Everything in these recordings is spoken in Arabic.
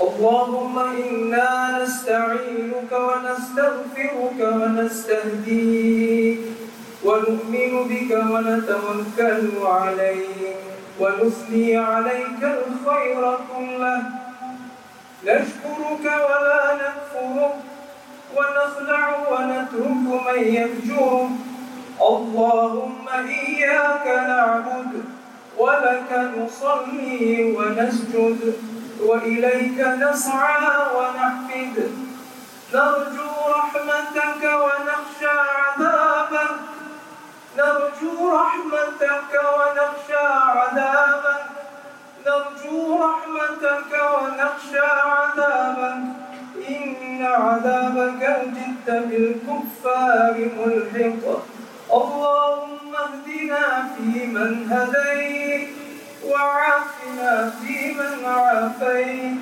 اللهم إنا نستعينك ونستغفرك ونستهديك ونؤمن بك ونتوكل عليك ونثني عليك الخير كله. نشكرك ولا نكفرك ونخلع ونترك من يفجرك. اللهم إياك نعبد ولك نصلي ونسجد. وإليك نسعى ونحفد. نرجو رحمتك ونخشى عذابك. نرجو رحمتك ونخشى عذابك. نرجو رحمتك ونخشى عذابك. إن عذابك الجد بالكفار ملحق. اللهم اهدنا فيمن هديت. وعافنا فيمن عافيت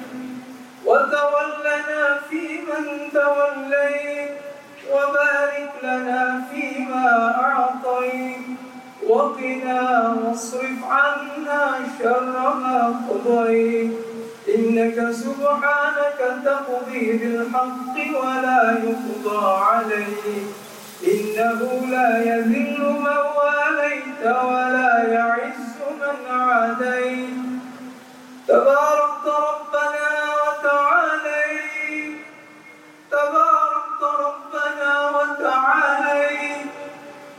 وتولنا فيمن توليت وبارك لنا فيما أعطيت. وقنا واصرف عنا شر ما قضيت. إنك سبحانك تقضي بالحق ولا يقضى عليك. إنه لا يذل من واليت ولا يعز تباركت ربنا وتعاليت تباركت ربنا وتعاليت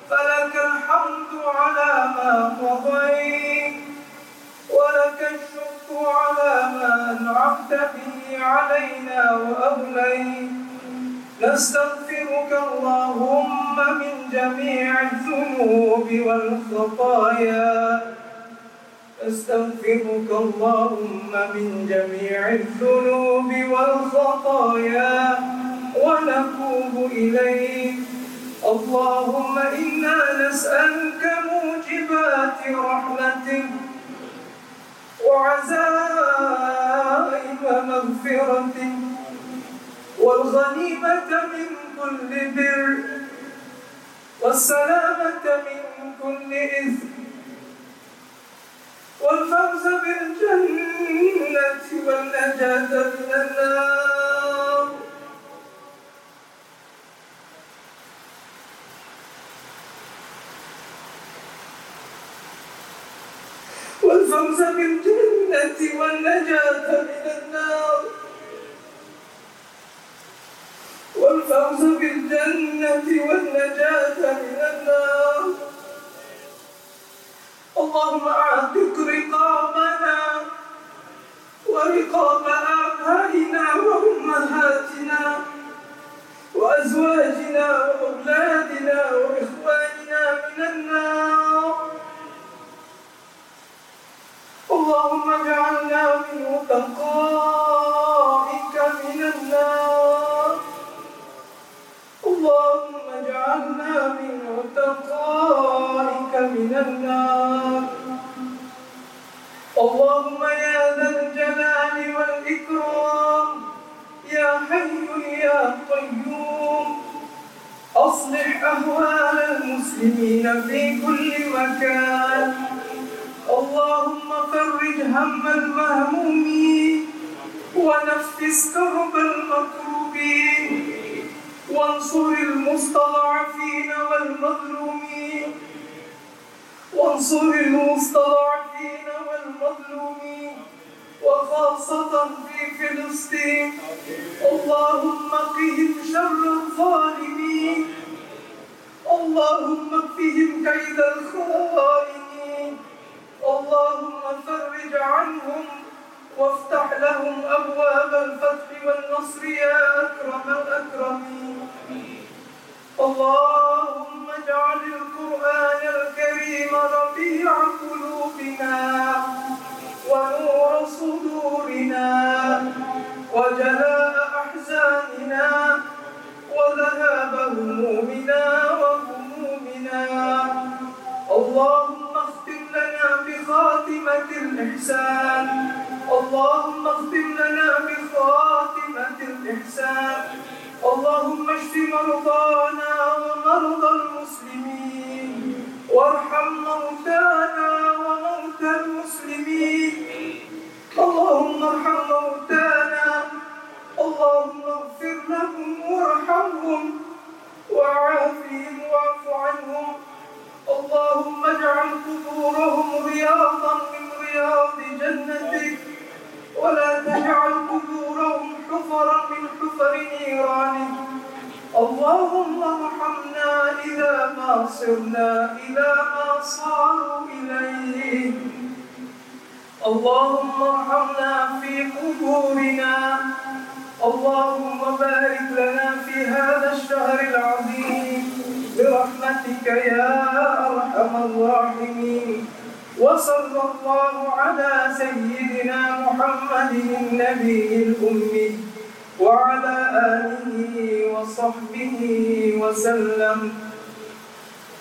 فلك الحمد على ما قضيت. ولك الشكر على ما أنعمت به علينا نستغفرك اللهم من جميع الذنوب والخطايا. نستغفرك اللهم من جميع الذنوب والخطايا ونتوب إليك. اللهم إنا نسألك موجبات رحمتك وعزائم مغفرتك والغنيمة من كل بر والسلامة من والفوز بالجنة والنجاة من النار. والفوز بالجنة والنجاة من النار. اللهم اعتق اللهم يا ذا الجلال والإكرام يا حي يا قيوم. أصلح أهوال المسلمين في كل مكان. اللهم فرج هم المهمومين ونفس كرب المكروبين. وانصر المستضعفين والمظلومين. وانصر المستضعفين فلسطين اللهم قهم شر الظالمين. اللهم اكفهم كيد الخائنين. اللهم فرج عنهم وافتح لهم أبواب الفتح والنصر يا أكرم الأكرمين. اللهم اجعل القرآن الكريم ربيع قلوبنا ونور صدورنا وجلاء أحزاننا وذهاب همومنا وهمومنا اللهم اختم لنا بخاتمة الإحسان. اللهم اختم لنا بخاتمة الإحسان. اللهم اشف مرضانا ومرضى اللهم اجعل قبورهم رياضا من رياض جنتك ولا تجعل قبورهم حفرا من حفر نيرانك. اللهم ارحمنا إذا ما صرنا إلى ما صاروا إليه. اللهم ارحمنا في قبورنا. اللهم بارك لنا في هذا الشهر العظيم. برحمتك يا وصلى الله على سيدنا محمد النبي الأمي وعلى آله وصحبه وسلم.